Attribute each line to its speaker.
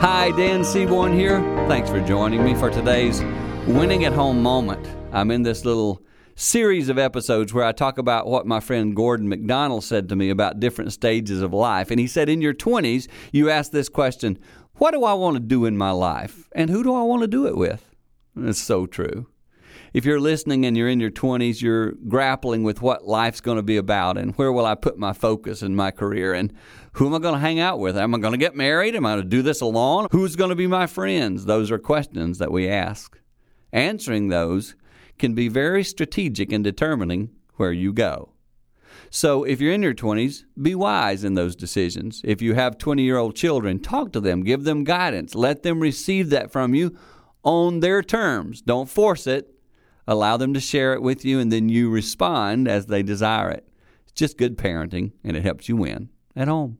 Speaker 1: Hi, Dan Seaborn here. Thanks for joining me for today's Winning at Home moment. I'm in this little series of episodes where I talk about what my friend Gordon MacDonald said to me about different stages of life. And he said, In your 20s, you ask this question What do I want to do in my life? And who do I want to do it with? It's so true. If you're listening and you're in your 20s, you're grappling with what life's going to be about and where will I put my focus in my career and who am I going to hang out with? Am I going to get married? Am I going to do this alone? Who's going to be my friends? Those are questions that we ask. Answering those can be very strategic in determining where you go. So, if you're in your 20s, be wise in those decisions. If you have 20 year old children, talk to them, give them guidance, let them receive that from you on their terms. Don't force it. Allow them to share it with you, and then you respond as they desire it. It's just good parenting, and it helps you win at home.